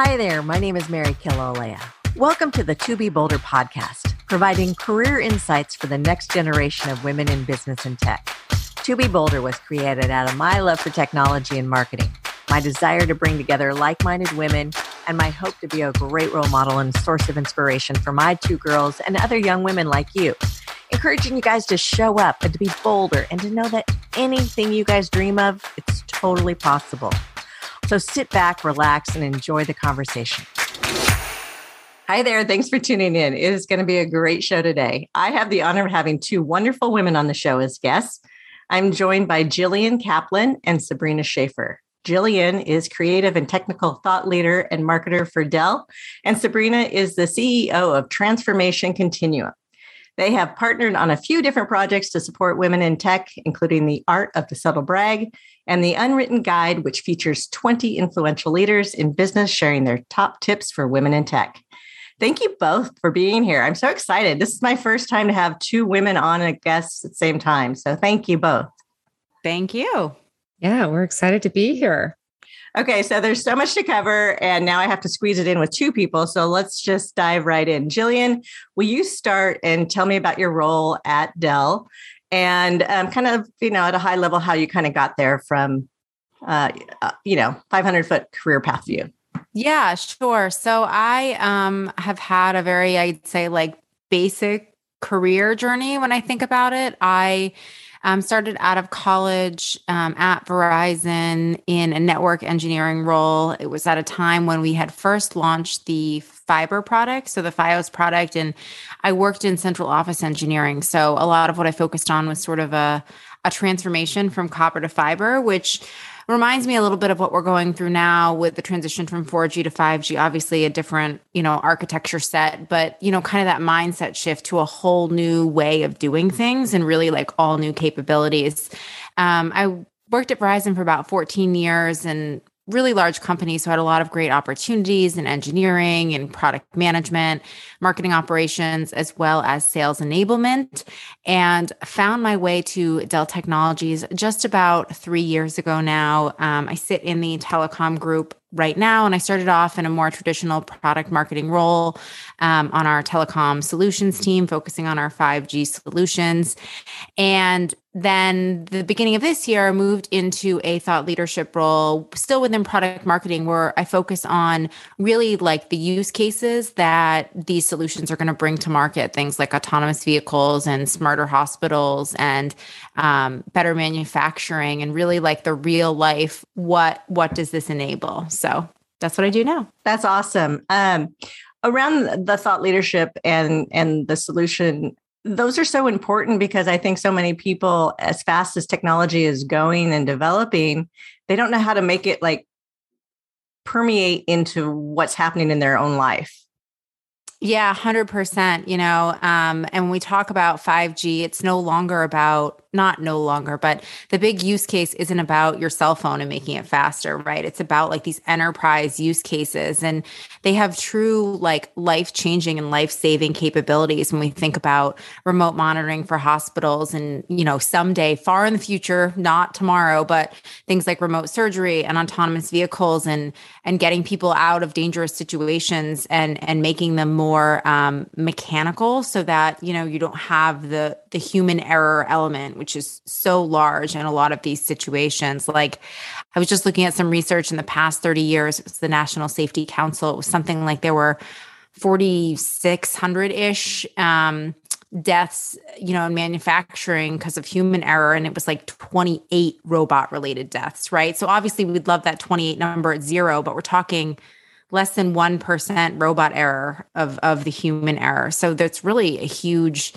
Hi there, my name is Mary Killelea. Welcome to the To Be Bolder podcast, providing career insights for the next generation of women in business and tech. To Be Bolder was created out of my love for technology and marketing, my desire to bring together like minded women, and my hope to be a great role model and source of inspiration for my two girls and other young women like you. Encouraging you guys to show up and to be bolder and to know that anything you guys dream of, it's totally possible. So sit back, relax, and enjoy the conversation. Hi there. Thanks for tuning in. It is going to be a great show today. I have the honor of having two wonderful women on the show as guests. I'm joined by Jillian Kaplan and Sabrina Schaefer. Jillian is creative and technical thought leader and marketer for Dell, and Sabrina is the CEO of Transformation Continuum. They have partnered on a few different projects to support women in tech, including the Art of the Subtle Brag and the Unwritten Guide, which features 20 influential leaders in business sharing their top tips for women in tech. Thank you both for being here. I'm so excited. This is my first time to have two women on a guest at the same time. So thank you both. Thank you. Yeah, we're excited to be here. Okay, so there's so much to cover, and now I have to squeeze it in with two people. So let's just dive right in. Jillian, will you start and tell me about your role at Dell and um, kind of, you know, at a high level, how you kind of got there from, uh, uh you know, 500 foot career path view? Yeah, sure. So I um, have had a very, I'd say, like basic career journey when I think about it. I um, started out of college um, at Verizon in a network engineering role. It was at a time when we had first launched the fiber product, so the Fios product, and I worked in central office engineering. So a lot of what I focused on was sort of a a transformation from copper to fiber, which reminds me a little bit of what we're going through now with the transition from 4G to 5G. Obviously, a different, you know, architecture set, but, you know, kind of that mindset shift to a whole new way of doing things and really like all new capabilities. Um, I worked at Verizon for about 14 years and really large company. So I had a lot of great opportunities in engineering and product management, marketing operations, as well as sales enablement, and found my way to Dell Technologies just about three years ago now. Um, I sit in the telecom group right now. And I started off in a more traditional product marketing role um, on our telecom solutions team, focusing on our 5G solutions. And then the beginning of this year, I moved into a thought leadership role, still within product marketing, where I focus on really like the use cases that these solutions are going to bring to market. Things like autonomous vehicles and smarter hospitals and um, better manufacturing, and really like the real life. What what does this enable? So that's what I do now. That's awesome. Um, around the thought leadership and and the solution those are so important because I think so many people, as fast as technology is going and developing, they don't know how to make it like permeate into what's happening in their own life. Yeah, 100%. You know, um, and when we talk about 5G, it's no longer about not no longer, but the big use case isn't about your cell phone and making it faster, right? It's about like these enterprise use cases and they have true like life changing and life saving capabilities when we think about remote monitoring for hospitals and, you know, someday far in the future, not tomorrow, but things like remote surgery and autonomous vehicles and, and getting people out of dangerous situations and, and making them more um, mechanical so that, you know, you don't have the, the human error element which is so large in a lot of these situations. Like I was just looking at some research in the past 30 years, It was the National Safety Council. It was something like there were 4,600 ish um, deaths, you know, in manufacturing because of human error. And it was like 28 robot related deaths, right? So obviously we'd love that 28 number at zero, but we're talking less than 1% robot error of, of the human error. So that's really a huge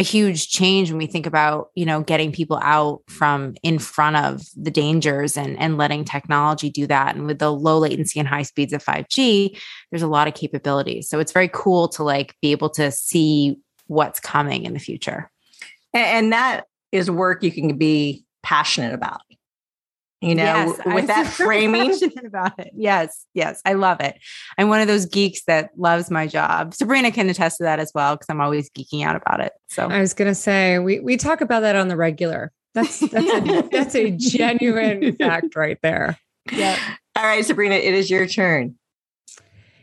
a huge change when we think about you know getting people out from in front of the dangers and and letting technology do that. And with the low latency and high speeds of 5g there's a lot of capabilities. So it's very cool to like be able to see what's coming in the future. And that is work you can be passionate about you know yes, with I'm that framing about it. Yes yes i love it. I'm one of those geeks that loves my job. Sabrina can attest to that as well because i'm always geeking out about it so. I was going to say we we talk about that on the regular. That's that's a that's a genuine fact right there. Yeah all right sabrina it is your turn.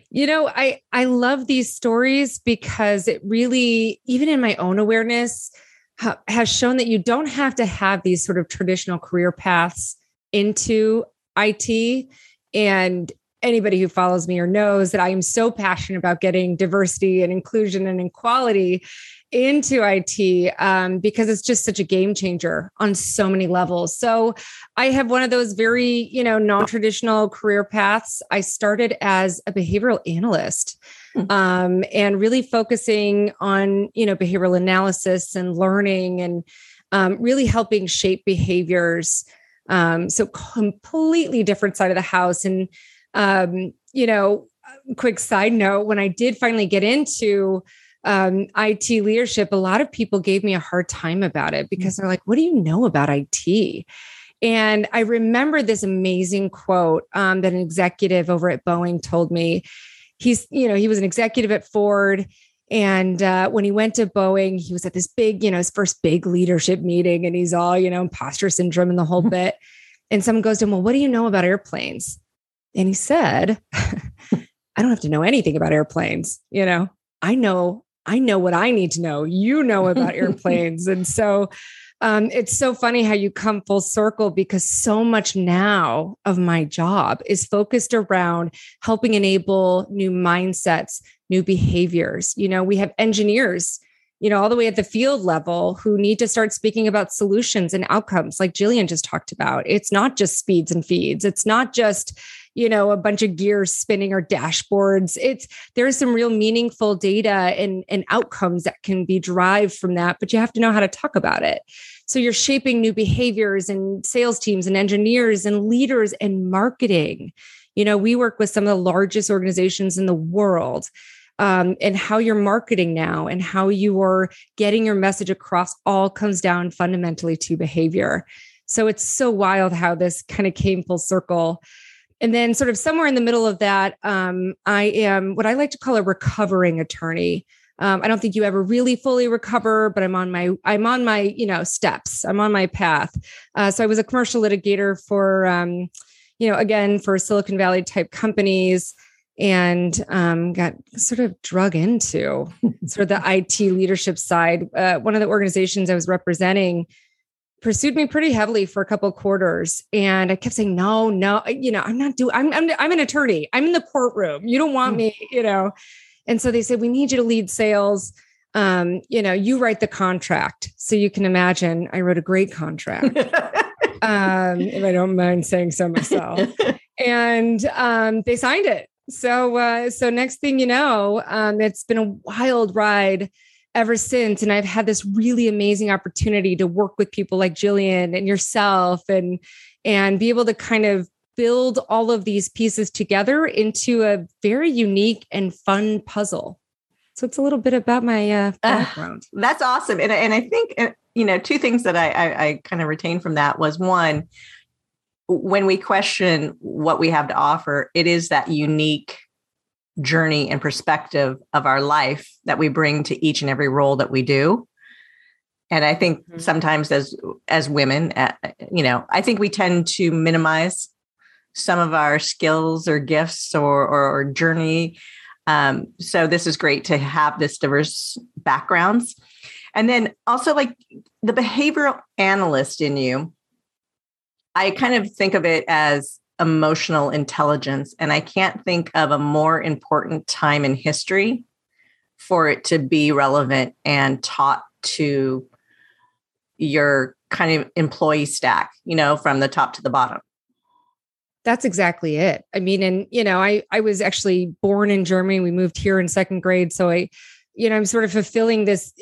You know, I I love these stories because it really, even in my own awareness, ha- has shown that you don't have to have these sort of traditional career paths into IT. And anybody who follows me or knows that I am so passionate about getting diversity and inclusion and equality into IT um, because it's just such a game changer on so many levels. So I have one of those very, you know, non-traditional career paths. I started as a behavioral analyst hmm. um, and really focusing on, you know, behavioral analysis and learning and um, really helping shape behaviors. Um, so completely different side of the house. And, um, you know, quick side note, when I did finally get into um, IT leadership, a lot of people gave me a hard time about it because they're like, what do you know about IT? And I remember this amazing quote um, that an executive over at Boeing told me. He's, you know, he was an executive at Ford. And uh, when he went to Boeing, he was at this big, you know, his first big leadership meeting, and he's all, you know, imposter syndrome and the whole bit. And someone goes to him, Well, what do you know about airplanes? And he said, I don't have to know anything about airplanes. You know, I know I know what I need to know. You know about airplanes. And so um, it's so funny how you come full circle because so much now of my job is focused around helping enable new mindsets, new behaviors. You know, we have engineers, you know, all the way at the field level who need to start speaking about solutions and outcomes, like Jillian just talked about. It's not just speeds and feeds, it's not just, you know a bunch of gears spinning or dashboards. It's there's some real meaningful data and and outcomes that can be derived from that but you have to know how to talk about it. So you're shaping new behaviors and sales teams and engineers and leaders and marketing. You know we work with some of the largest organizations in the world um, and how you're marketing now and how you are getting your message across all comes down fundamentally to behavior. So it's so wild how this kind of came full circle and then, sort of somewhere in the middle of that, um, I am what I like to call a recovering attorney. Um, I don't think you ever really fully recover, but I'm on my I'm on my you know steps. I'm on my path. Uh, so I was a commercial litigator for um, you know again for Silicon Valley type companies and um, got sort of drug into sort of the IT leadership side. Uh, one of the organizations I was representing pursued me pretty heavily for a couple quarters and i kept saying no no you know i'm not doing I'm, I'm i'm an attorney. I'm in the courtroom. You don't want mm. me you know? And so they said we need you to lead sales. Um you know you write the contract. So you can imagine i wrote a great contract. Um if i don't mind saying so myself. And um they signed it. So uh so next thing you know um it's been a wild ride ever since. And I've had this really amazing opportunity to work with people like Jillian and yourself and and be able to kind of build all of these pieces together into a very unique and fun puzzle. So it's a little bit about my uh, background. Uh, that's awesome. And, and I think, uh, you know, two things that I, I, I kind of retained from that was one, when we question what we have to offer, it is that unique journey and perspective of our life that we bring to each and every role that we do. And i think mm-hmm. sometimes as as women uh, you know i think we tend to minimize some of our skills or gifts or or, or journey. Um, so this is great to have this diverse backgrounds. And then also like the behavioral analyst in you i kind of think of it as emotional intelligence. And I can't think of a more important time in history for it to be relevant and taught to your kind of employee stack, you know, from the top to the bottom. That's exactly it. I mean, and you know, I I was actually born in Germany. We moved here in second grade, so I you know, I'm sort of fulfilling this,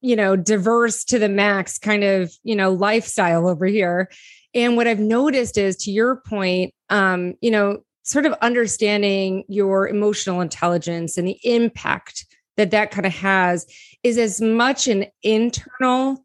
you know, diverse to the max kind of, you know, lifestyle over here. And what I've noticed is to your point, um, you know, sort of understanding your emotional intelligence and the impact that that kind of has is as much an internal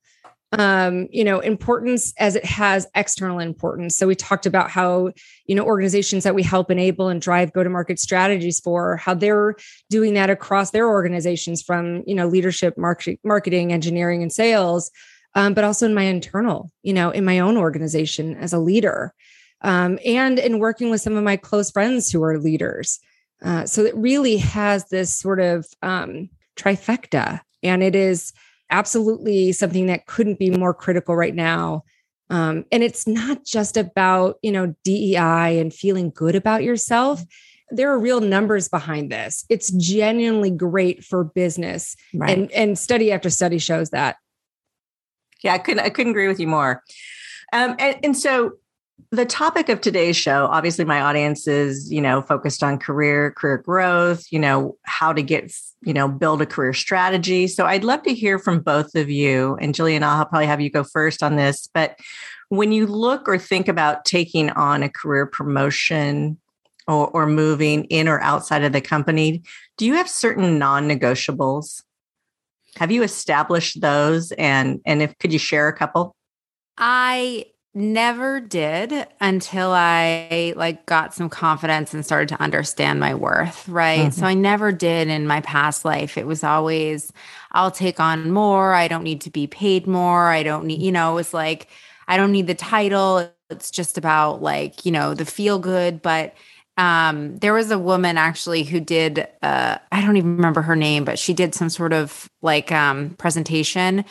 um, you know, importance as it has external importance. So we talked about how, you know, organizations that we help enable and drive go-to-market strategies for, how they're doing that across their organizations from, you know, leadership, marketing, marketing, engineering, and sales um, but also in my internal, you know, in my own organization as a leader, um, and in working with some of my close friends who are leaders. Uh, so it really has this sort of um, trifecta, and it is absolutely something that couldn't be more critical right now. Um, and it's not just about you know DEI and feeling good about yourself. There are real numbers behind this. It's genuinely great for business, right. and and study after study shows that. Yeah, I couldn't I couldn't agree with you more. Um, and, and so the topic of today's show obviously my audience is you know focused on career career growth you know how to get you know build a career strategy so i'd love to hear from both of you and jillian i'll probably have you go first on this but when you look or think about taking on a career promotion or, or moving in or outside of the company do you have certain non-negotiables have you established those and and if could you share a couple i never did until I like got some confidence and started to understand my worth, right? Mm-hmm. So I never did in my past life. It was always I'll take on more, I don't need to be paid more, I don't need, you know, it was like I don't need the title. It's just about like, you know, the feel good, but um there was a woman actually who did uh I don't even remember her name, but she did some sort of like um presentation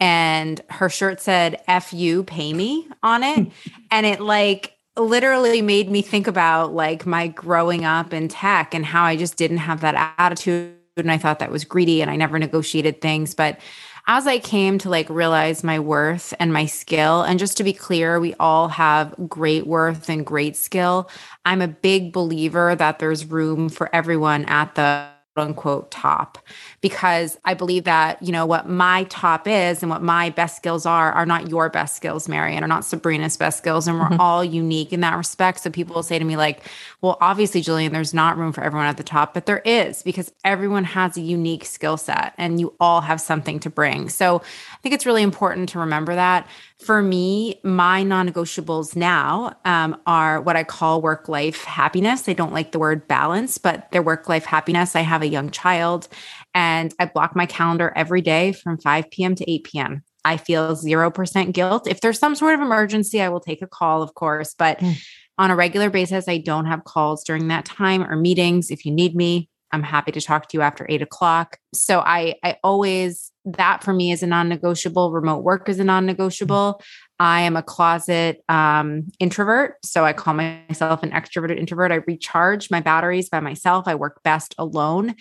and her shirt said F you pay me on it. and it like literally made me think about like my growing up in tech and how I just didn't have that attitude. And I thought that was greedy and I never negotiated things. But as I came to like realize my worth and my skill, and just to be clear, we all have great worth and great skill. I'm a big believer that there's room for everyone at the unquote top because I believe that, you know, what my top is and what my best skills are are not your best skills, Marion, or not Sabrina's best skills. And we're mm-hmm. all unique in that respect. So people will say to me, like, well, obviously, Jillian, there's not room for everyone at the top, but there is because everyone has a unique skill set and you all have something to bring. So I think it's really important to remember that. For me, my non negotiables now um, are what I call work life happiness. I don't like the word balance, but they're work life happiness. I have a young child and I block my calendar every day from 5 p.m. to 8 p.m. I feel 0% guilt. If there's some sort of emergency, I will take a call, of course, but mm. on a regular basis, I don't have calls during that time or meetings. If you need me, I'm happy to talk to you after eight o'clock. So I, I always that for me is a non-negotiable. Remote work is a non-negotiable. I am a closet um, introvert, so I call myself an extroverted introvert. I recharge my batteries by myself. I work best alone,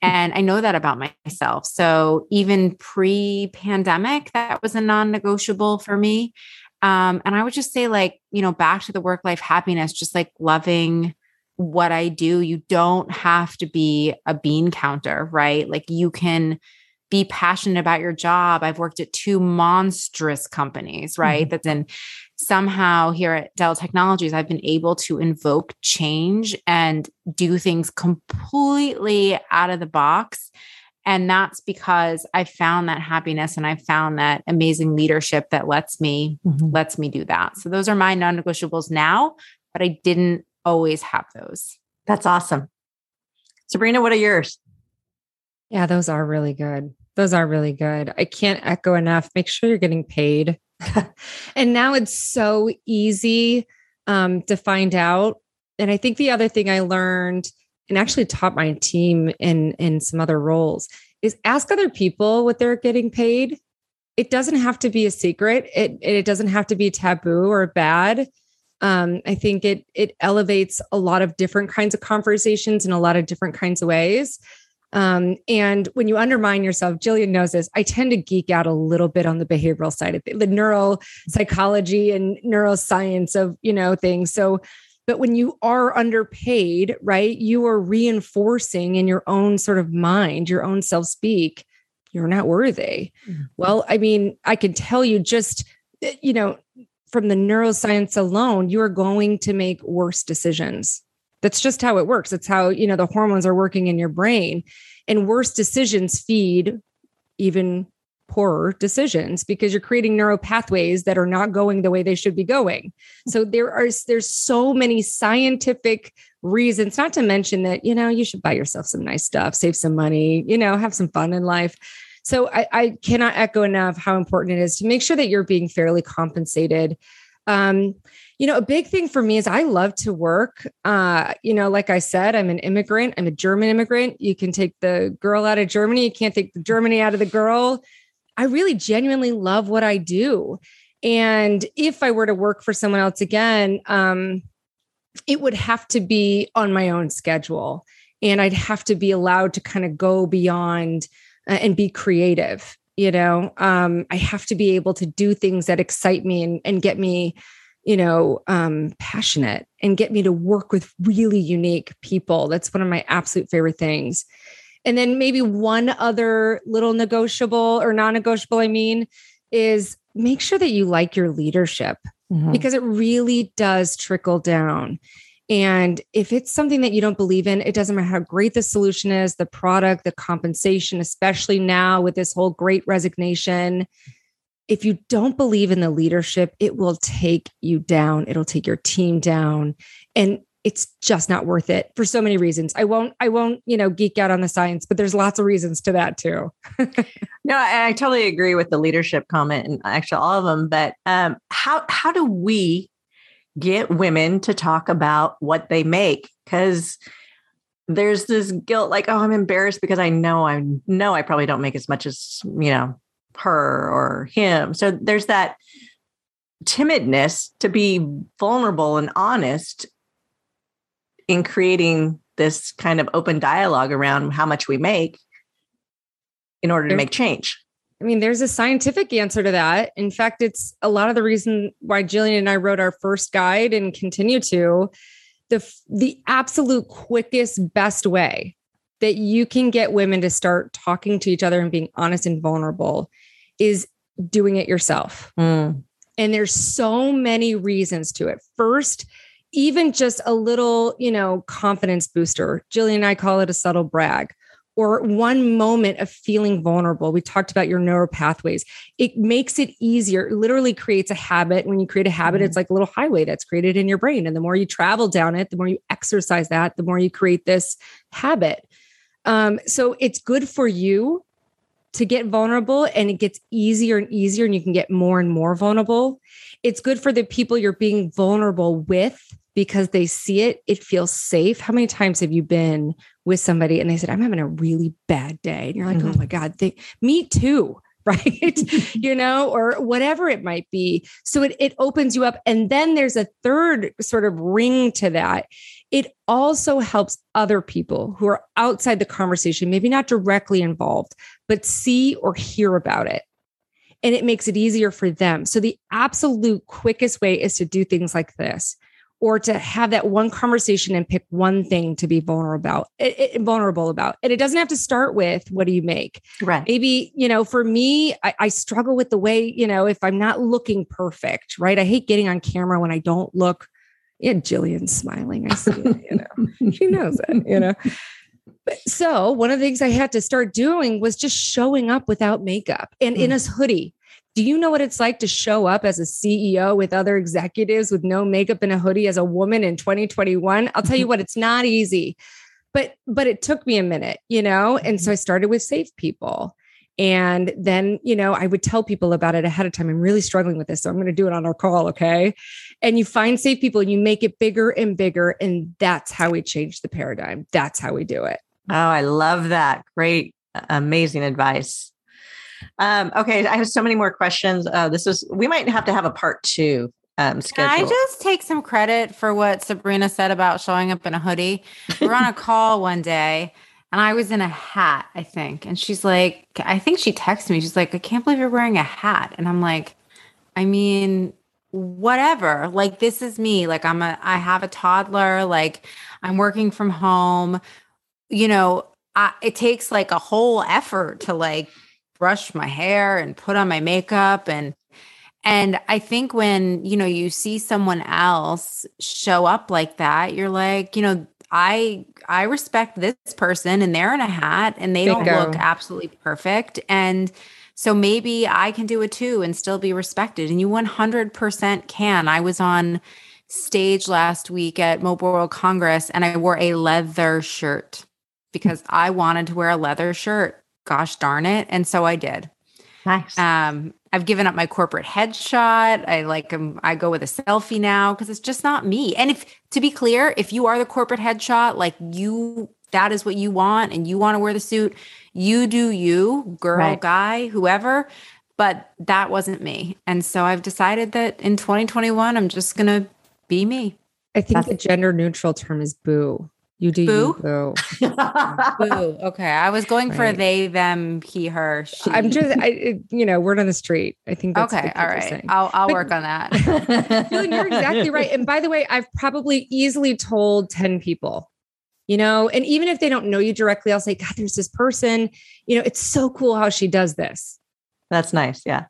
and I know that about myself. So even pre-pandemic, that was a non-negotiable for me. Um, and I would just say, like, you know, back to the work-life happiness, just like loving what I do. You don't have to be a bean counter, right? Like you can be passionate about your job. I've worked at two monstrous companies, right? Mm-hmm. That's in somehow here at Dell Technologies, I've been able to invoke change and do things completely out of the box. And that's because I found that happiness and I found that amazing leadership that lets me mm-hmm. lets me do that. So those are my non-negotiables now, but I didn't always have those. That's awesome. Sabrina, what are yours? Yeah, those are really good. Those are really good. I can't echo enough. Make sure you're getting paid. and now it's so easy um, to find out. And I think the other thing I learned and actually taught my team in in some other roles is ask other people what they're getting paid. It doesn't have to be a secret. It it doesn't have to be taboo or bad. Um, I think it it elevates a lot of different kinds of conversations in a lot of different kinds of ways. Um, and when you undermine yourself, Jillian knows this. I tend to geek out a little bit on the behavioral side of the neuropsychology and neuroscience of you know things. So, but when you are underpaid, right, you are reinforcing in your own sort of mind, your own self speak, you're not worthy. Mm-hmm. Well, I mean, I can tell you just eh, you know from the neuroscience alone, you are going to make worse decisions that's just how it works. It's how, you know, the hormones are working in your brain. And worse decisions feed even poorer decisions because you're creating neural pathways that are not going the way they should be going. So there are there's so many scientific reasons, not to mention that, you know, you should buy yourself some nice stuff, save some money, you know, have some fun in life. So I, I cannot echo enough how important it is to make sure that you're being fairly compensated. Um, you know, a big thing for me is I love to work. Uh, you know, like I said, I'm an immigrant. I'm a German immigrant. You can take the girl out of Germany. You can't take the Germany out of the girl. I really genuinely love what I do. And if I were to work for someone else again, um, it would have to be on my own schedule. And I'd have to be allowed to kind of go beyond uh, and be creative. You know, um, I have to be able to do things that excite me and, and get me you know, um, passionate and get me to work with really unique people. That's one of my absolute favorite things. And then maybe one other little negotiable or non negotiable, I mean, is make sure that you like your leadership mm-hmm. because it really does trickle down. And if it's something that you don't believe in, it doesn't matter how great the solution is, the product, the compensation, especially now with this whole great resignation if you don't believe in the leadership, it will take you down. It'll take your team down. And it's just not worth it for so many reasons. I won't, I won't, you know, geek out on the science, but there's lots of reasons to that too. no, I, I, totally agree with the leadership comment and actually all of them. But um, how how do we get women to talk about what they make? Because there's this guilt, like, oh, I'm embarrassed because I know I know I probably don't make as much as you know her or him. So there's that timidness to be vulnerable and honest in creating this kind of open dialogue around how much we make in order to make change. I mean, there's a scientific answer to that. In fact, it's a lot of the reason why Jillian and I wrote our first guide and continue to. The, the absolute quickest, best way that you can get women to start talking to each other and being honest and vulnerable is doing it yourself. Mm. And there's so many reasons to it. First, even just a little, you know, confidence booster. Jillian and I call it a subtle brag or one moment of feeling vulnerable. We talked about your neural pathways. It makes it easier, it literally creates a habit. When you create a habit, mm-hmm. it's like a little highway that's created in your brain. And the more you travel down it, the more you exercise that, the more you create this habit. Um, so it's good for you to get vulnerable and it gets easier and easier and you can get more and more vulnerable. It's good for the people you're being vulnerable with because they see it, it feels safe. How many times have you been with somebody and they said, I'm having a really bad day? And you're like, oh mm-hmm. oh my God, they, me too. Right. you know, or whatever it might be. So it, it opens you up. And then there's a third sort of ring to that it also helps other people who are outside the conversation, maybe not directly involved, but see or hear about it. And it makes it easier for them. So, the absolute quickest way is to do things like this or to have that one conversation and pick one thing to be vulnerable about it, it, vulnerable about and it doesn't have to start with what do you make right maybe you know for me I, I, struggle with the way you know if i'm not looking perfect right i hate getting on camera when i don't look yeah, Jillian's smiling. I see it, you know, she knows it, you know. So one of the things I had to start doing was just showing up without makeup and mm. in a hoodie. Do you know what it's like to show up as a CEO with other executives with no makeup and a hoodie as a woman in 2021? I'll tell you what, it's not easy. But but it took me a minute, you know? And so mm-hmm. I started with safe people. And then, you know, I would tell people about it ahead of time. I'm really struggling with this. So I'm going to do it on our call. Okay. And you find safe people and you make it bigger and bigger. And that's how we change the paradigm. That's how we do it. Oh, I love that. Great, amazing advice. Um, okay. I have so many more questions. Uh, this is, we might have to have a part two um, Can I just take some credit for what Sabrina said about showing up in a hoodie? We are on a call one day and I was in a hat, I think. And she's like, I think she texted me. She's like, I can't believe you're wearing a hat. And I'm like, I mean, whatever. Like, this is me. Like, I'm a, I have a toddler. Like, I'm working from home. You know, I, it takes like a whole effort to like brush my hair and put on my makeup and and I think when, you know, you see someone else show up like that, you're like, you know, I I respect this person and they're in a hat and they Bingo. don't look absolutely perfect and so maybe I can do it too and still be respected and you 100% can. I was on stage last week at Mobile World Congress and I wore a leather shirt because I wanted to wear a leather shirt. Gosh darn it. And so I did. Nice. Um, I've given up my corporate headshot. I like um, I go with a selfie now because it's just not me. And if to be clear, if you are the corporate headshot, like you that is what you want and you want to wear the suit, you do you, girl, right. guy, whoever. But that wasn't me. And so I've decided that in 2021 I'm just going to be me. I think That's- the gender neutral term is boo. You do boo. You boo. boo. Okay, I was going right. for they, them, he, her. She. I'm just, I, you know, word on the street. I think. That's okay. All right. I'll I'll but, work on that. you're exactly right. And by the way, I've probably easily told ten people. You know, and even if they don't know you directly, I'll say, God, there's this person. You know, it's so cool how she does this. That's nice. Yeah.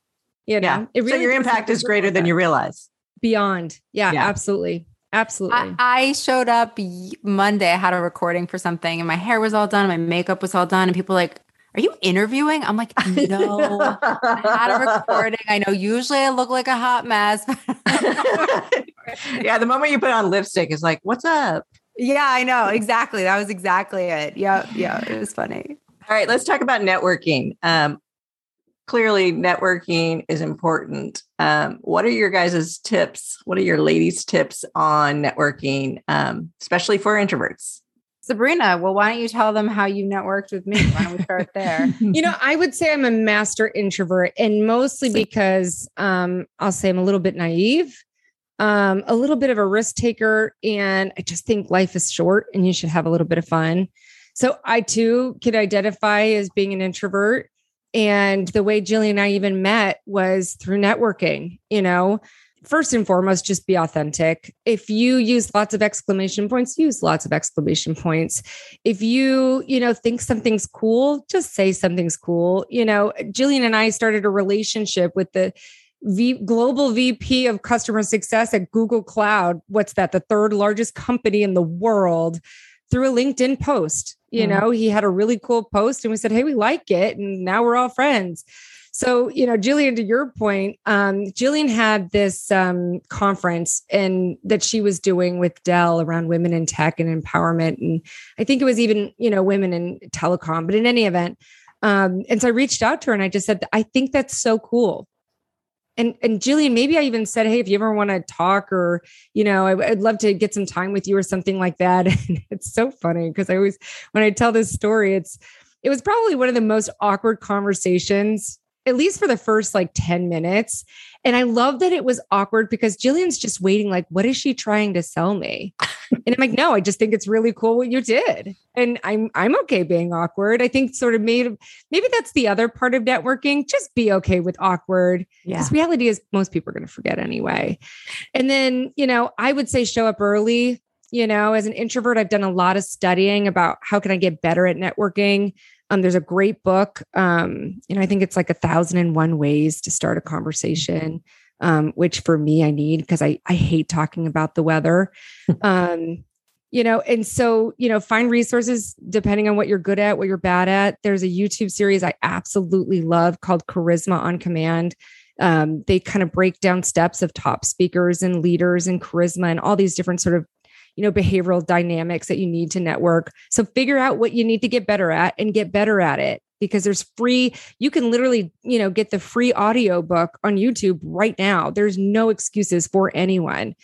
You know, yeah. It really so your impact is greater than you realize. Beyond. Yeah, yeah. absolutely. Absolutely. I, I, showed up Monday. I had a recording for something and my hair was all done, my makeup was all done. And people like, Are you interviewing? I'm like, No, I had a recording. I know usually I look like a hot mess. yeah. The moment you put on lipstick is like, What's up? Yeah, I know. Exactly. That was exactly it. Yeah. Yeah. It was funny. All right. Let's talk about networking. Um, clearly networking is important. Um, what are your guys' tips? What are your ladies' tips on networking, um, especially for introverts? Sabrina, well, why don't you tell them how you networked with me? Why don't we start there? you know, I would say I'm a master introvert, and mostly because um, I'll say I'm a little bit naive, um, a little bit of a risk taker, and I just think life is short and you should have a little bit of fun. So I too could identify as being an introvert. And the way Jillian and I even met was through networking, you know. First and foremost, just be authentic. If you use lots of exclamation points, use lots of exclamation points. If you, you know, think something's cool, just say something's cool. You know, Jillian and I started a relationship with the V global VP of customer success at Google Cloud. What's that? The third largest company in the world through a LinkedIn post. You mm-hmm. know, he had a really cool post and we said, Hey, we like it. And now we're all friends. So, you know, Jillian, to your point, um, Jillian had this um, conference and that she was doing with Dell around women in tech and empowerment. And I think it was even, you know, women in telecom, but in any event. Um, and so I reached out to her and I just said, I think that's so cool and and Jillian, maybe I even said, hey, if you ever want to talk or you know, I, would love to get some time with you or something like that. And it's so funny because I always when I tell this story, it's it was probably one of the most awkward conversations at least for the first like 10 minutes. And I love that it was awkward because Jillian's just waiting, like, what is she trying to sell me? and I'm like, no, I just think it's really cool what you did. And I'm I'm okay being awkward. I think sort of made maybe that's the other part of networking. Just be okay with awkward. Because yeah. reality is most people are going to forget anyway. And then, you know, I would say show up early. You know, as an introvert, I've done a lot of studying about how can I get better at networking. Um, there's a great book. Um, you know, I think it's like a thousand and one ways to start a conversation, um, which for me I need because I I hate talking about the weather. um, you know, and so you know, find resources depending on what you're good at, what you're bad at. There's a YouTube series I absolutely love called Charisma on Command. Um, they kind of break down steps of top speakers and leaders and charisma and all these different sort of you know, behavioral dynamics that you need to network. So figure out what you need to get better at and get better at it because there's free you can literally you know get the free audio book on youtube right now. There's no excuses for anyone.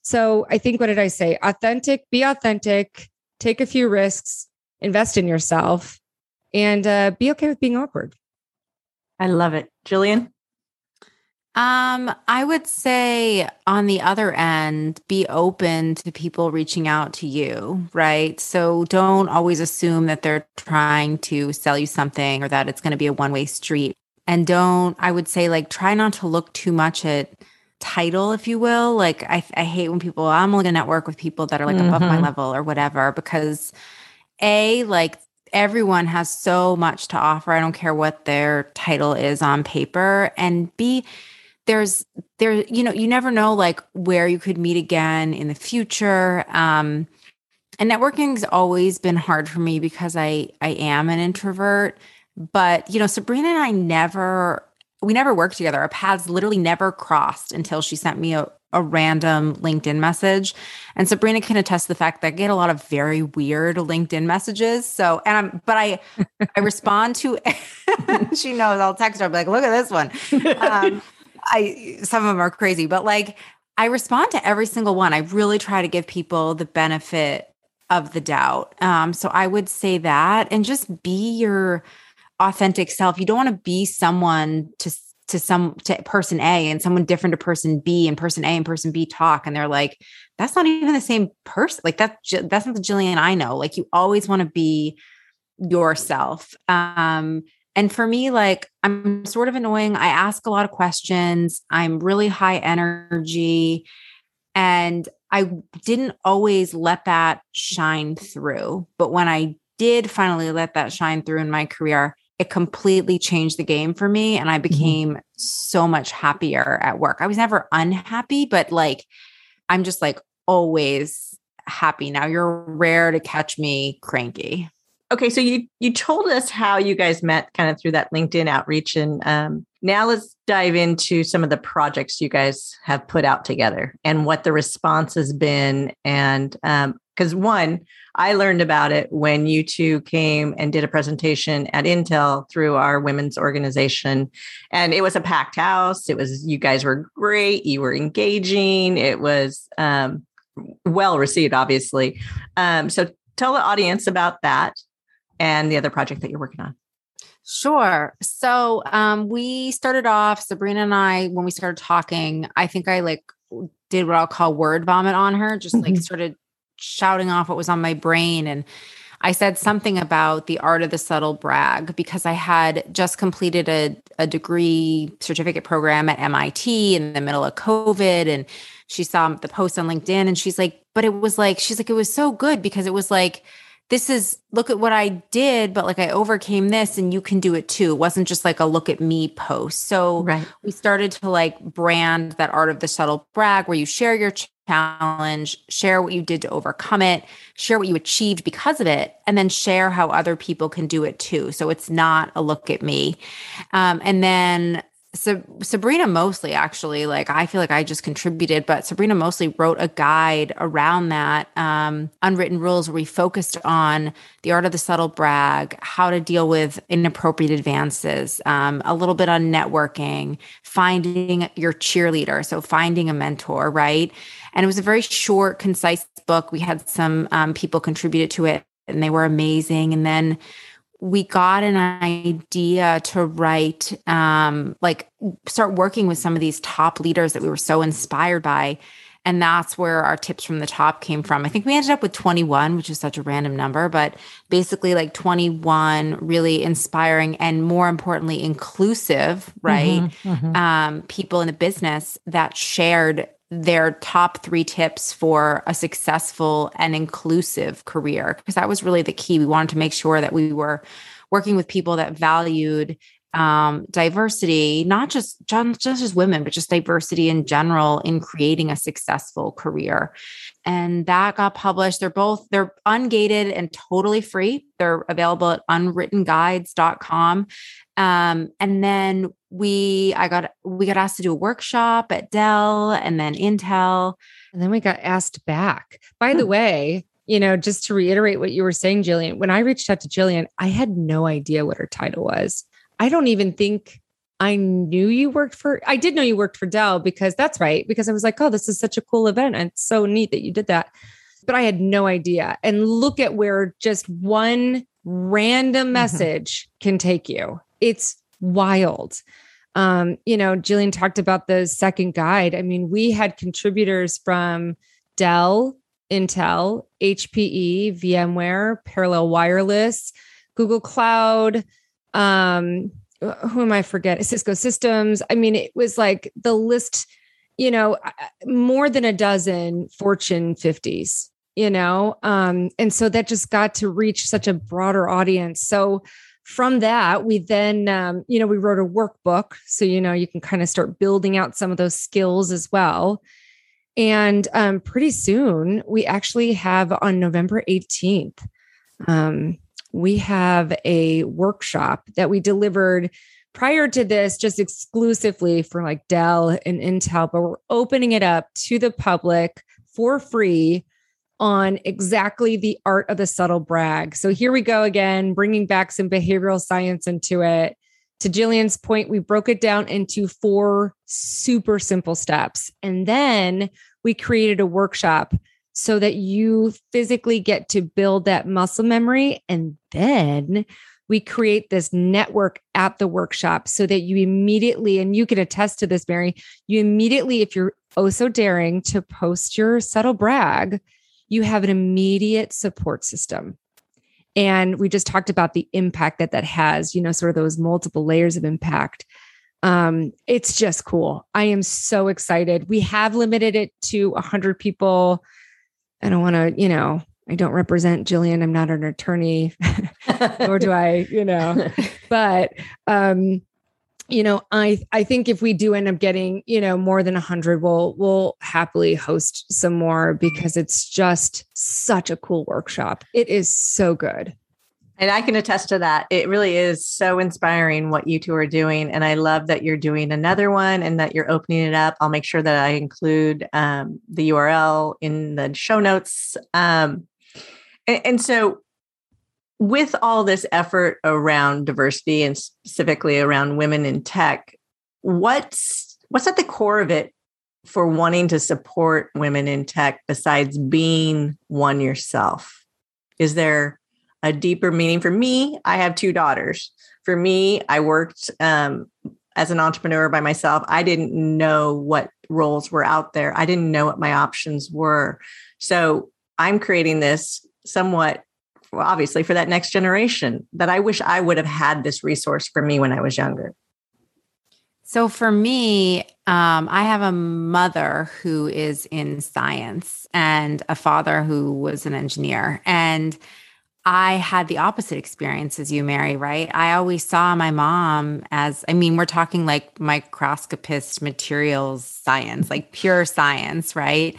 So i think what did i say? Authentic be authentic take a few risks invest in yourself and uh, be okay with being awkward. I love it. Jillian um, I would say on the other end, be open to people reaching out to you, right? So don't always assume that they're trying to sell you something or that it's going to be a one way street. And don't, I would say, like, try not to look too much at title, if you will. Like, I, I hate when people, I'm only going to network with people that are like mm-hmm. above my mm-hmm. level or whatever, because A, like, everyone has so much to offer. I don't care what their title is on paper. And B, there's there you know you never know like where you could meet again in the future um and networking's always been hard for me because i i am an introvert but you know sabrina and i never we never worked together our paths literally never crossed until she sent me a a random LinkedIn message. And Sabrina can attest to the fact that I get a lot of very weird LinkedIn messages. So, and I'm, but I, I respond to, she knows I'll text her, like, look at this one. Um, I, some of them are crazy, but like, I respond to every single one. I really try to give people the benefit of the doubt. Um, so I would say that and just be your authentic self. You don't want to be someone to to some to person A and someone different to person B and person A and person B talk and they're like that's not even the same person like that's that's not the Jillian I know like you always want to be yourself um and for me like I'm sort of annoying I ask a lot of questions I'm really high energy and I didn't always let that shine through but when I did finally let that shine through in my career it completely changed the game for me and I mm-hmm. became mm-hmm. so much happier at work. I was never unhappy, but like I'm just like always happy now. You're rare to catch me cranky. Okay, so you you told us how you guys met kind of through that LinkedIn outreach and um, now let's dive into some of the projects you guys have put out together and what the response has been and um, because one, I learned about it when you two came and did a presentation at Intel through our women's organization. And it was a packed house. It was, you guys were great. You were engaging. It was um, well received, obviously. Um, so tell the audience about that and the other project that you're working on. Sure. So um, we started off, Sabrina and I, when we started talking, I think I like did what I'll call word vomit on her, just like mm-hmm. started shouting off what was on my brain. And I said something about the art of the subtle brag because I had just completed a, a degree certificate program at MIT in the middle of COVID. And she saw the post on LinkedIn and she's like, but it was like, she's like, it was so good because it was like, this is look at what I did, but like I overcame this and you can do it too. It wasn't just like a look at me post. So right. we started to like brand that art of the subtle brag where you share your challenge, share what you did to overcome it, share what you achieved because of it, and then share how other people can do it too. So it's not a look at me. Um, and then so Sabrina mostly actually like I feel like I just contributed, but Sabrina mostly wrote a guide around that um, unwritten rules where we focused on the art of the subtle brag, how to deal with inappropriate advances, um, a little bit on networking, finding your cheerleader, so finding a mentor, right? And it was a very short, concise book. We had some um, people contributed to it, and they were amazing. And then we got an idea to write um, like start working with some of these top leaders that we were so inspired by. And that's where our tips from the top came from. I think we ended up with 21 which is such a random number but basically like 21 really inspiring and more importantly inclusive right? Mm-hmm, mm-hmm. Um, people in the business that shared their top three tips for a successful and inclusive career because that was really the key we wanted to make sure that we were working with people that valued um, diversity, not just just as women, but just diversity in general in creating a successful career. And that got published. They're both they're ungated and totally free. They're available at unwrittenguides.com. Um, and then we I got we got asked to do a workshop at Dell and then Intel. And then we got asked back. By the way, you know, just to reiterate what you were saying, Jillian, when I reached out to Jillian, I had no idea what her title was. I don't even think I knew you worked for, I did know you worked for Dell because that's right, because I was like, oh, this is such a cool event. And it's so neat that you did that. But I had no idea. And look at where just one random mm-hmm. message mm-hmm. can take you. It's wild. Um, you know, Jillian talked about the second guide. I mean, we had contributors from Dell, Intel, HPE, VMware, Parallel Wireless, Google Cloud, um, who am I forgetting? Cisco Systems. I mean, it was like the list, you know, more than a dozen Fortune 50s, you know? Um, and so that just got to reach such a broader audience. So from that, we then, um, you know, we wrote a workbook. So, you know, you can kind of start building out some of those skills as well. And um, pretty soon, we actually have on November 18th, um, we have a workshop that we delivered prior to this just exclusively for like Dell and Intel, but we're opening it up to the public for free on exactly the art of the subtle brag. So here we go again, bringing back some behavioral science into it. To Jillian's point, we broke it down into four super simple steps. And then we created a workshop so that you physically get to build that muscle memory. And then we create this network at the workshop so that you immediately, and you can attest to this, Mary, you immediately, if you're oh so daring to post your subtle brag, you have an immediate support system. And we just talked about the impact that that has, you know, sort of those multiple layers of impact. Um, it's just cool. I am so excited. We have limited it to 100 people. I don't want to, you know, I don't represent Jillian. I'm not an attorney, nor do I, you know, but um, you know, I I think if we do end up getting, you know, more than a hundred, we'll we'll happily host some more because it's just such a cool workshop. It is so good. And I can attest to that. It really is so inspiring what you two are doing. And I love that you're doing another one and that you're opening it up. I'll make sure that I include um, the URL in the show notes. Um, and, and so, with all this effort around diversity and specifically around women in tech, what's what's at the core of it for wanting to support women in tech besides being one yourself? Is there a deeper meaning for me? I have two daughters. For me, I worked um, as an entrepreneur by myself. I didn't know what roles were out there. I didn't know what my options were. So I'm creating this somewhat well, obviously for that next generation that I wish I would have had this resource for me when I was younger. So for me, um, I have a mother who is in science and a father who was an engineer. And I had the opposite experience as you, Mary, right? I always saw my mom as, I mean, we're talking like microscopist materials science, like pure science, right?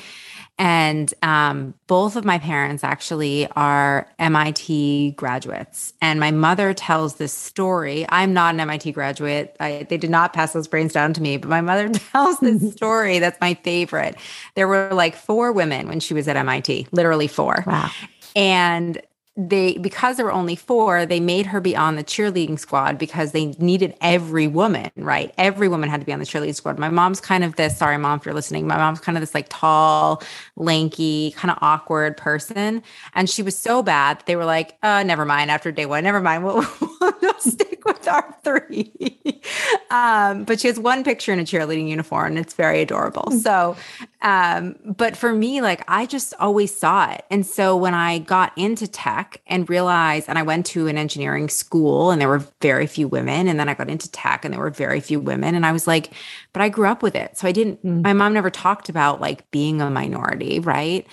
And um, both of my parents actually are MIT graduates. And my mother tells this story. I'm not an MIT graduate. I, they did not pass those brains down to me, but my mother tells this story that's my favorite. There were like four women when she was at MIT, literally four. Wow. And they because there were only four they made her be on the cheerleading squad because they needed every woman right? Every woman had to be on the cheerleading squad. My mom's kind of this sorry mom if you're listening my mom's kind of this like tall lanky kind of awkward person. And she was so bad they were like uh never mind after day one never mind we'll, we'll stick with our three. Um but she has one picture in a cheerleading uniform and it's very adorable. So um but for me like i just always saw it and so when i got into tech and realized, and I went to an engineering school and there were very few women. And then I got into tech and there were very few women. And I was like, but I grew up with it. So I didn't, mm. my mom never talked about like being a minority. Right.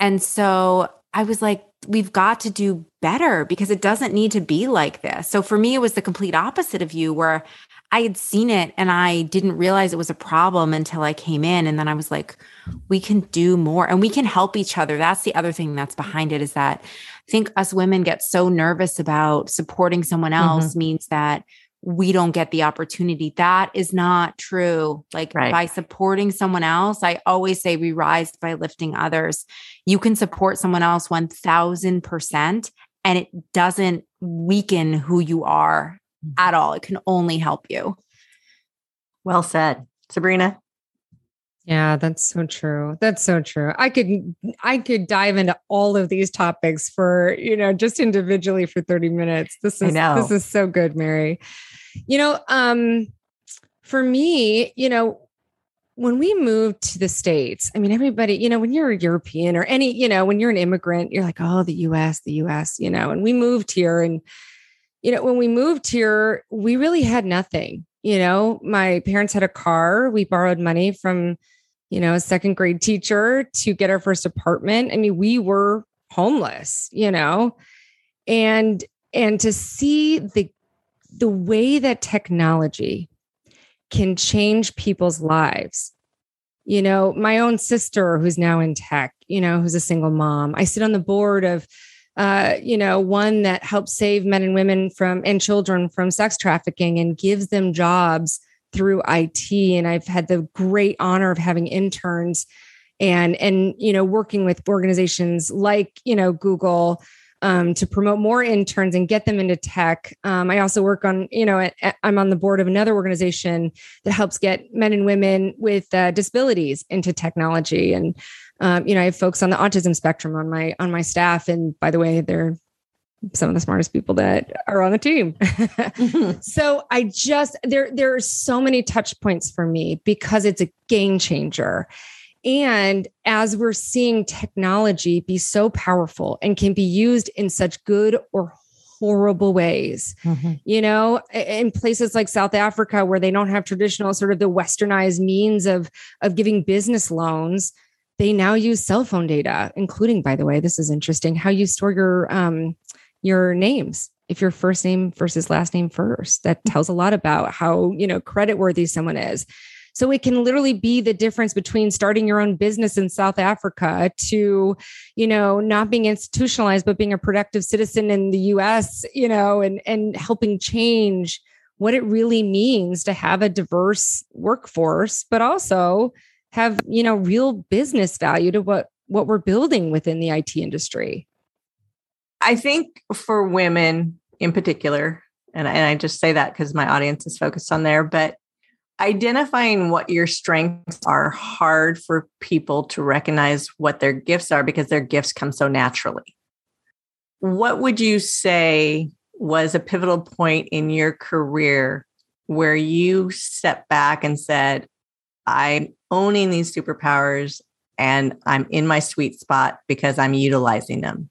And so I was like, we've got to do better because it doesn't need to be like this. So for me, it was the complete opposite of you, where I had seen it and I didn't realize it was a problem until I came in. And then I was like, we can do more and we can help each other. That's the other thing that's behind it is that I think us women get so nervous about supporting someone else mm-hmm. means that we don't get the opportunity. That is not true. Like right. by supporting someone else, I always say we rise by lifting others. You can support someone else 1000% and it doesn't weaken who you are at all. It can only help you. Well said. Sabrina. Yeah, that's so true. That's so true. I could I could dive into all of these topics for, you know, just individually for 30 minutes. This is this is so good, Mary. You know, um for me, you know, when we moved to the States, I mean, everybody, you know, when you're a European or any, you know, when you're an immigrant, you're like, oh, the US, the US, you know, and we moved here and you know, when we moved here, we really had nothing. You know, my parents had a car. We borrowed money from, you know, a second grade teacher to get our first apartment. I mean, we were homeless, you know, and and to see the the way that technology can change people's lives. You know, my own sister who's now in tech, you know, who's a single mom. I sit on the board of uh, you know, one that helps save men and women from and children from sex trafficking and gives them jobs through IT. And I've had the great honor of having interns and and you know working with organizations like you know Google um, to promote more interns and get them into tech. Um, I also work on, you know, I'm on the board of another organization that helps get men and women with uh, disabilities into technology. And um, you know, I have folks on the autism spectrum on my on my staff. And by the way, they're some of the smartest people that are on the team. mm-hmm. So I just there there are so many touch points for me because it's a game changer. And as we're seeing technology be so powerful and can be used in such good or horrible ways, mm-hmm. you know, in places like South Africa where they don't have traditional sort of the westernized means of of giving business loans, they now use cell phone data, including, by the way, this is interesting, how you store your um, your names if your first name versus last name first that mm. tells a lot about how you know credit worthy someone is so it can literally be the difference between starting your own business in South Africa to, you know, not being institutionalized, but being a productive citizen in the US, you know, and, and helping change what it really means to have a diverse workforce, but also have, you know, real business value to what what we're building within the IT industry. I think for women in particular, and, and I just say that because my audience is focused on there, but identifying what your strengths are hard for people to recognize what their gifts are because their gifts come so naturally. What would you say was a pivotal point in your career where you stepped back and said, I'm owning these superpowers and I'm in my sweet spot because I'm utilizing them?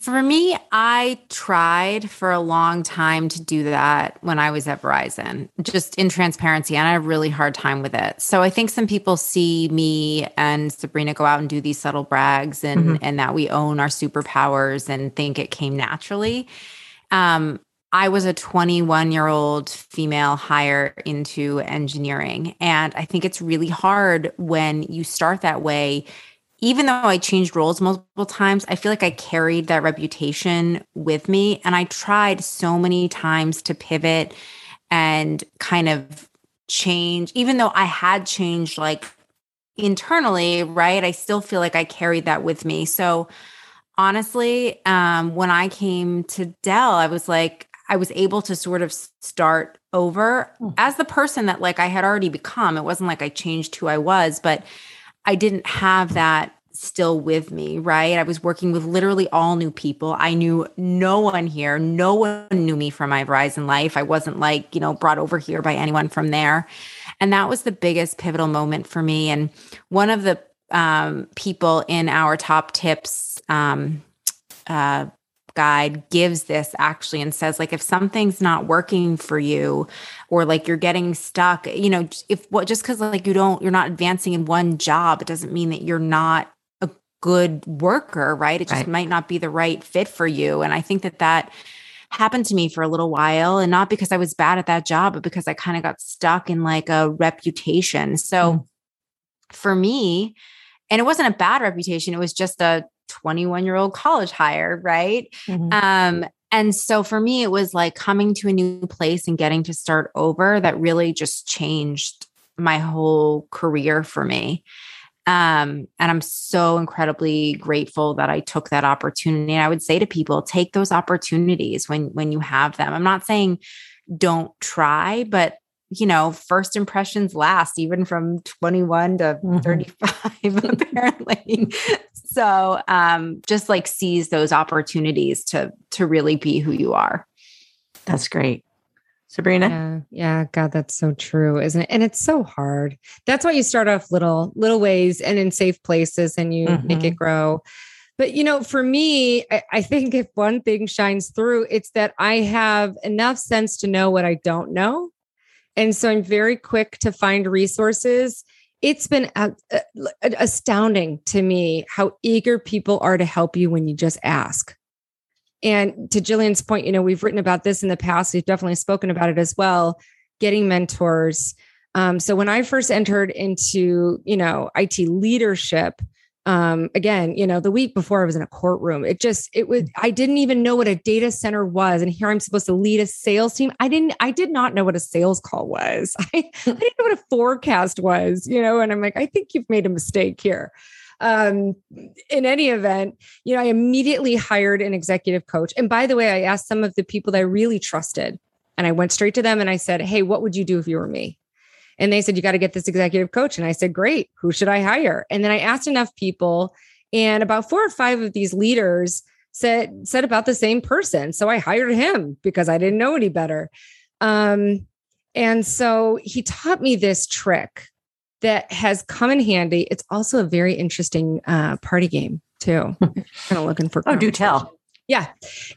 For me, I tried for a long time to do that when I was at Verizon, just in transparency, and I had a really hard time with it. So I think some people see me and Sabrina go out and do these subtle brags and mm-hmm. and that we own our superpowers and think it came naturally. Um, I was a 21 year old female hire into engineering. And I think it's really hard when you start that way even though I changed roles multiple times, I feel like I carried that reputation with me. And I tried so many times to pivot and kind of change, even though I had changed like internally, right? I still feel like I carried that with me. So honestly, um, when I came to Dell, I was like, I was able to sort of start over hmm. as the person that like I had already become. It wasn't like I changed who I was, but I didn't have that still with me, right? I was working with literally all new people. I knew no one here. No one knew me from my Verizon life. I wasn't like, you know, brought over here by anyone from there. And that was the biggest pivotal moment for me. And one of the um, people in our top tips um, uh, guide gives this actually and says like if something's not working for you or like you're getting stuck you know if what just because like you don't you're not advancing in one job it doesn't mean that you're not a good worker right it just right. might not be the right fit for you and i think that that happened to me for a little while and not because i was bad at that job but because i kind of got stuck in like a reputation so mm. for me and it wasn't a bad reputation it was just a 21 year old college hire, right? Mm-hmm. Um, and so for me, it was like coming to a new place and getting to start over that really just changed my whole career for me. Um, and I'm so incredibly grateful that I took that opportunity. And I would say to people, take those opportunities when when you have them. I'm not saying don't try, but you know, first impressions last even from 21 to mm-hmm. 35, apparently. so um, just like seize those opportunities to to really be who you are. That's great. Sabrina? Yeah, yeah, God, that's so true, isn't it? And it's so hard. That's why you start off little, little ways and in safe places and you mm-hmm. make it mm-hmm. grow. But you know, for me, I, I think if one thing shines through, it's that I have enough sense to know what I don't know and so I'm very quick to find resources. It's been a, a, astounding to me how eager people are to help you when you just ask. And to Jillian's point, you know, we've written about this in the past. We've definitely spoken about it as well, getting mentors. Um, so when I first entered into, you know, IT leadership, um again you know the week before i was in a courtroom it just it was i didn't even know what a data center was and here i'm supposed to lead a sales team. I didn't i did not know what a sales call was. I, I didn't know what a forecast was you know and i'm like i think you've made a mistake here. Um in any event you know i immediately hired an executive coach and by the way i asked some of the people that i really trusted and i went straight to them and i said hey what would you do if you were me and they said, You got to get this executive coach. And I said, Great. Who should I hire? And then I asked enough people, and about four or five of these leaders said said about the same person. So I hired him because I didn't know any better. Um, and so he taught me this trick that has come in handy. It's also a very interesting uh, party game too. kind of looking for. oh, do tell. Yeah,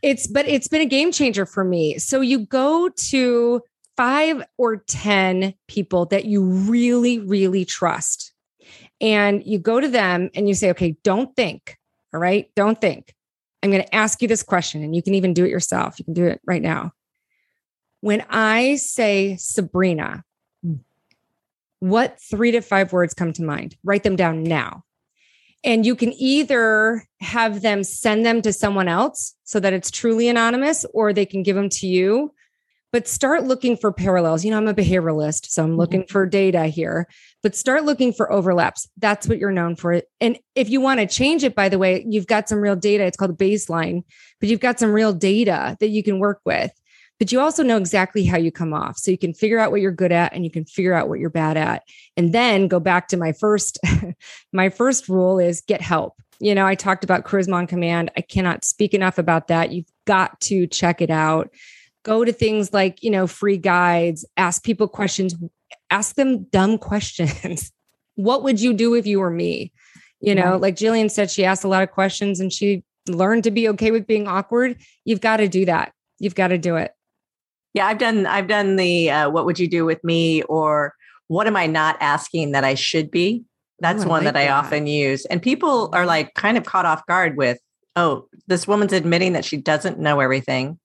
it's but it's been a game changer for me. So you go to five or 10 people that you really, really trust. And you go to them and you say, okay, don't think. All right. Don't think. I'm going to ask you this question, and you can even do it yourself. You can do it right now. When I say Sabrina, hmm. what three to five words come to mind? Write them down now. And you can either have them send them to someone else so that it's truly anonymous, or they can give them to you but start looking for parallels. You know, I'm a behavioralist, so I'm looking mm-hmm. for data here, but start looking for overlaps. That's what you're known for. And if you want to change it, by the way, you've got some real data. It's called baseline, but you've got some real data that you can work with. But you also know exactly how you come off. So you can figure out what you're good at and you can figure out what you're bad at. And then go back to my first, my first rule is get help. You know, I talked about charisma on command. I cannot speak enough about that. You've got to check it out go to things like, you know, free guides, ask people questions, ask them dumb questions. what would you do if you were me? You know, right. like Jillian said, she asked a lot of questions and she learned to be okay with being awkward. You've got to do that. You've got to do it. Yeah, I've done I've done the uh, what would you do with me or what am I not asking that I should be? That's Ooh, one like that I that. often use. And people are like kind of caught off guard with, oh, this woman's admitting that she doesn't know everything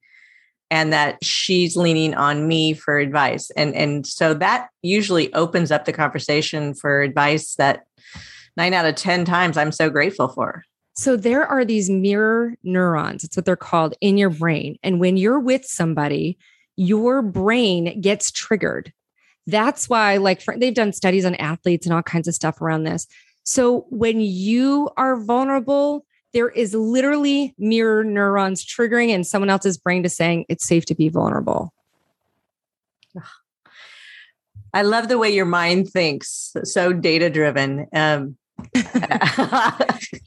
and that she's leaning on me for advice and and so that usually opens up the conversation for advice that 9 out of 10 times I'm so grateful for. So there are these mirror neurons, it's what they're called in your brain and when you're with somebody your brain gets triggered. That's why like for, they've done studies on athletes and all kinds of stuff around this. So when you are vulnerable, there is literally mirror neurons triggering in someone else's brain to saying it's safe to be vulnerable. I love the way your mind thinks, so data driven. Um,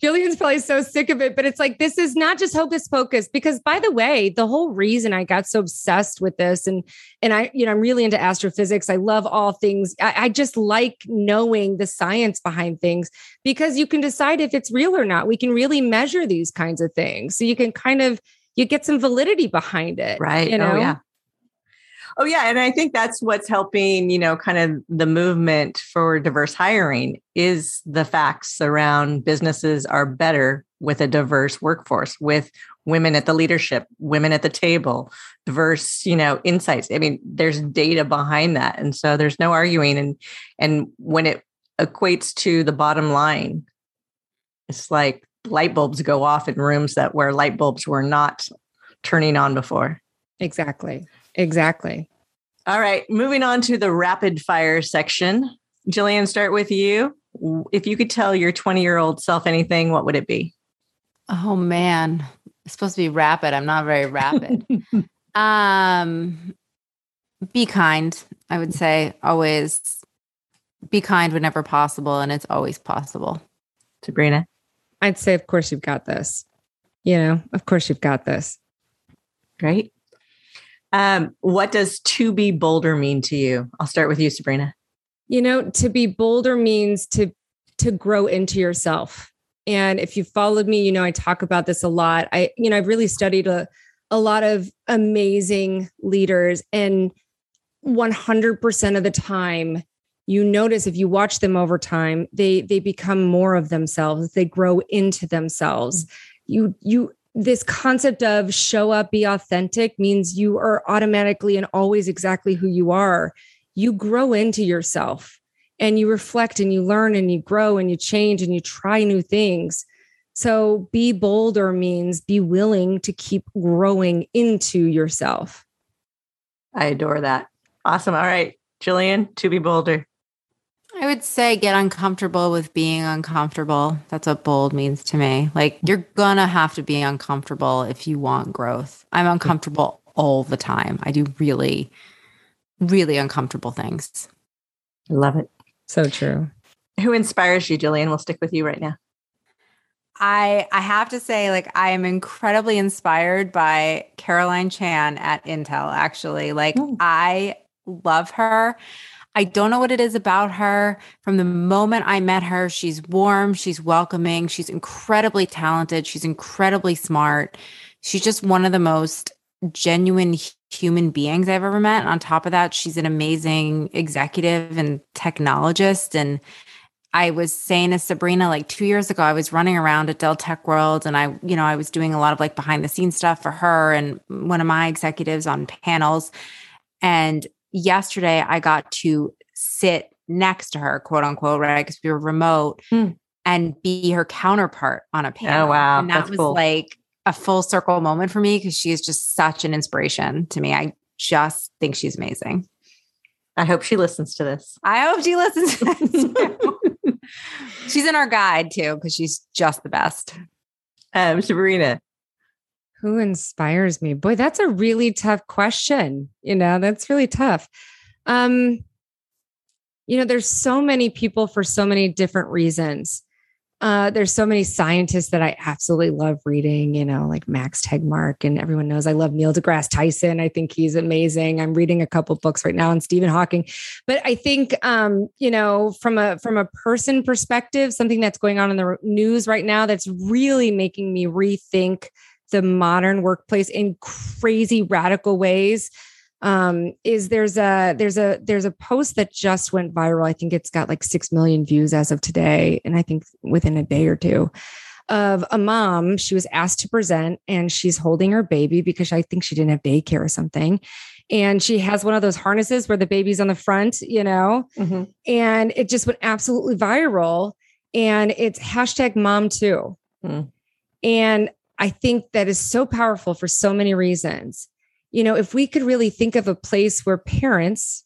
Jillian's probably so sick of it, but it's like this is not just hocus pocus. Because by the way, the whole reason I got so obsessed with this, and and I, you know, I'm really into astrophysics. I love all things. I, I just like knowing the science behind things because you can decide if it's real or not. We can really measure these kinds of things, so you can kind of you get some validity behind it, right? You oh, know, oh, yeah. Oh yeah, and I think that's what's helping, you know, kind of the movement for diverse hiring is the facts around businesses are better with a diverse workforce with women at the leadership, women at the table, diverse, you know, insights. I mean, there's data behind that. And so there's no arguing and and when it equates to the bottom line, it's like light bulbs go off in rooms that where light bulbs were not turning on before. Exactly. Exactly. All right. Moving on to the rapid fire section. Jillian, start with you. If you could tell your 20 year old self anything, what would it be? Oh, man. It's supposed to be rapid. I'm not very rapid. um, be kind, I would say. Always be kind whenever possible. And it's always possible. Sabrina? I'd say, of course, you've got this. You know, of course, you've got this. Great. Um, what does to be bolder mean to you? I'll start with you, Sabrina. You know, to be bolder means to to grow into yourself. And if you followed me, you know I talk about this a lot. I, you know, I've really studied a a lot of amazing leaders and 100% of the time you notice if you watch them over time they they become more of themselves they grow into themselves you you this concept of show up, be authentic means you are automatically and always exactly who you are. You grow into yourself. and you reflect and you learn and you grow and you change and you try new things. So be bolder means be willing to keep growing into yourself. I adore that. Awesome. All right, Jillian, to be bolder. I would say get uncomfortable with being uncomfortable. That's what bold means to me. Like you're gonna have to be uncomfortable if you want growth. I'm uncomfortable all the time. I do really, really uncomfortable things. Love it. So true. Who inspires you, Jillian? We'll stick with you right now. I I have to say, like, I am incredibly inspired by Caroline Chan at Intel, actually. Like, mm. I love her. I don't know what it is about her. From the moment I met her, she's warm, she's welcoming, she's incredibly talented, she's incredibly smart. She's just one of the most genuine human beings I've ever met. On top of that, she's an amazing executive and technologist. And I was saying to Sabrina like two years ago, I was running around at Dell Tech World and I, you know, I was doing a lot of like behind the scenes stuff for her and one of my executives on panels. And yesterday I got to sit next to her, quote unquote, right? Because we were remote hmm. and be her counterpart on a panel. Oh, wow. And that That's was cool. like a full circle moment for me because she is just such an inspiration to me. I just think she's amazing. I hope she listens to this. I hope she listens to this. she's in our guide too because she's just the best. Um, Sabrina. Who inspires me? Boy, that's a really tough question. You know, that's really tough. Um, you know, there's so many people for so many different reasons. Uh, there's so many scientists that I absolutely love reading, you know, like Max Tegmark, and everyone knows I love Neil deGrasse Tyson. I think he's amazing. I'm reading a couple books right now on Stephen Hawking. But I think, um, you know, from a from a person perspective, something that's going on in the news right now that's really making me rethink the modern workplace in crazy radical ways um, is there's a there's a there's a post that just went viral. I think it's got like six million views as of today, and I think within a day or two of a mom. She was asked to present, and she's holding her baby because I think she didn't have daycare or something. And she has one of those harnesses where the baby's on the front, you know, mm-hmm. and it just went absolutely viral. And it's hashtag mom too. Mm. And I think that is so powerful for so many reasons you know, if we could really think of a place where parents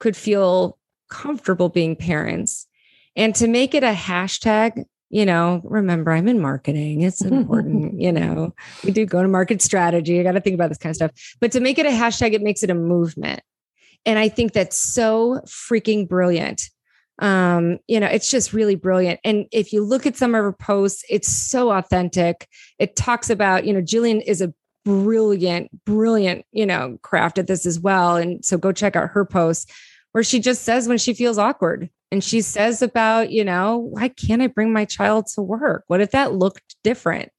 could feel comfortable being parents and to make it a hashtag, you know, remember I'm in marketing. It's important, you know, we do go to market strategy. I got to think about this kind of stuff. But to make it a hashtag, it makes it a movement. And I think that's so freaking brilliant. Um, you know, it's just really brilliant. And if you look at some of her posts, it's so authentic. It talks about, you know, Jillian is a brilliant, brilliant, you know, craft at this as well. And so go check out her posts where she just says when she feels awkward and she says about, you know, why can't I bring my child to work? What if that looked different?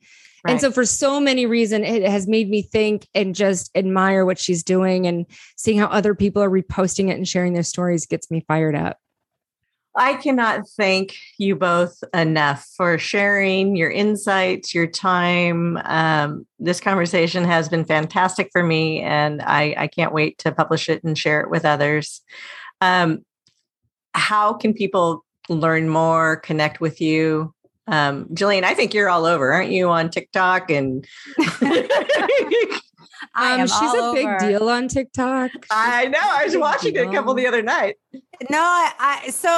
Right. And so for so many reasons, it has made me think and just admire what she's doing and seeing how other people are reposting it and sharing their stories gets me fired up. I cannot thank you both enough for sharing your insights, your time. Um, this conversation has been fantastic for me, and I, I, can't wait to publish it and share it with others. Um, how can people learn more, connect with you? Um, Jillian, I think you're all over, aren't you, on TikTok and Um, she's a over. big deal on TikTok. I know. I was watching it a couple the other night. No, I, I so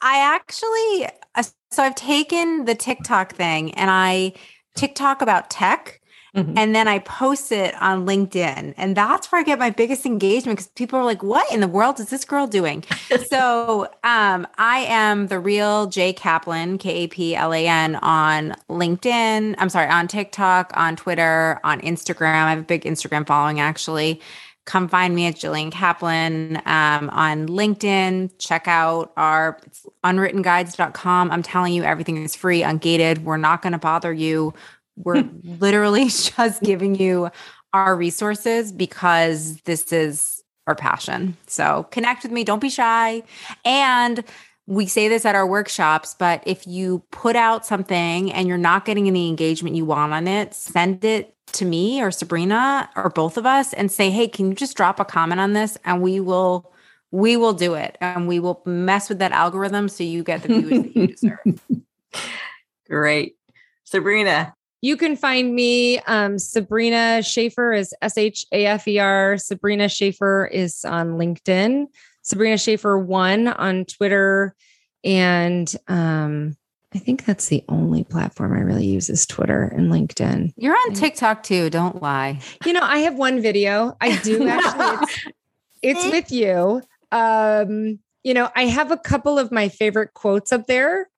I actually uh, so I've taken the TikTok thing and I TikTok about tech Mm-hmm. And then I post it on LinkedIn. And that's where I get my biggest engagement because people are like, what in the world is this girl doing? so um, I am the real Jay Kaplan, K A P L A N, on LinkedIn. I'm sorry, on TikTok, on Twitter, on Instagram. I have a big Instagram following actually. Come find me at Jillian Kaplan um, on LinkedIn. Check out our unwrittenguides.com. I'm telling you, everything is free, ungated. We're not going to bother you we're literally just giving you our resources because this is our passion. So connect with me. Don't be shy. And we say this at our workshops, but if you put out something and you're not getting any engagement you want on it, send it to me or Sabrina or both of us and say, hey, can you just drop a comment on this? And we will we will do it and we will mess with that algorithm so you get the views that you deserve. Great. Sabrina. You can find me. Um, Sabrina Shafer is S H A F E R. Sabrina Shafer is on LinkedIn. Sabrina Shafer one on Twitter. And um, I think that's the only platform I really use is Twitter and LinkedIn. You're on TikTok too. Don't lie. You know, I have one video. I do actually. It's, it's with you. Um, you know, I have a couple of my favorite quotes up there.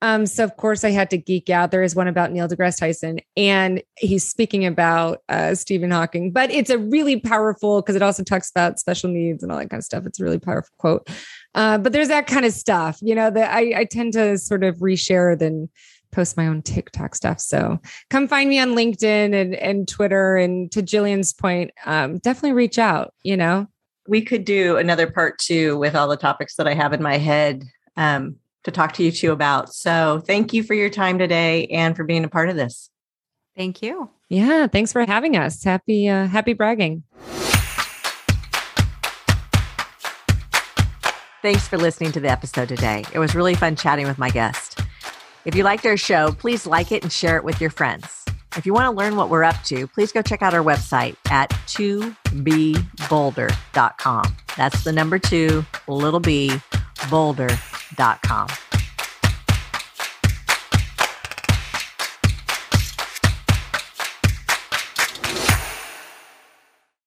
Um, so of course I had to geek out. There is one about Neil deGrasse Tyson, and he's speaking about uh, Stephen Hawking, but it's a really powerful because it also talks about special needs and all that kind of stuff. It's a really powerful quote. Uh, but there's that kind of stuff, you know, that I, I tend to sort of reshare than post my own TikTok stuff. So come find me on LinkedIn and, and Twitter. And to Jillian's point, um, definitely reach out, you know. We could do another part two with all the topics that I have in my head. Um, to talk to you two about. So thank you for your time today and for being a part of this. Thank you. Yeah, thanks for having us. Happy uh, happy bragging. Thanks for listening to the episode today. It was really fun chatting with my guest. If you liked our show, please like it and share it with your friends. If you want to learn what we're up to, please go check out our website at 2bbolder.com. That's the number two, little b, boulder.com. Indeed.com.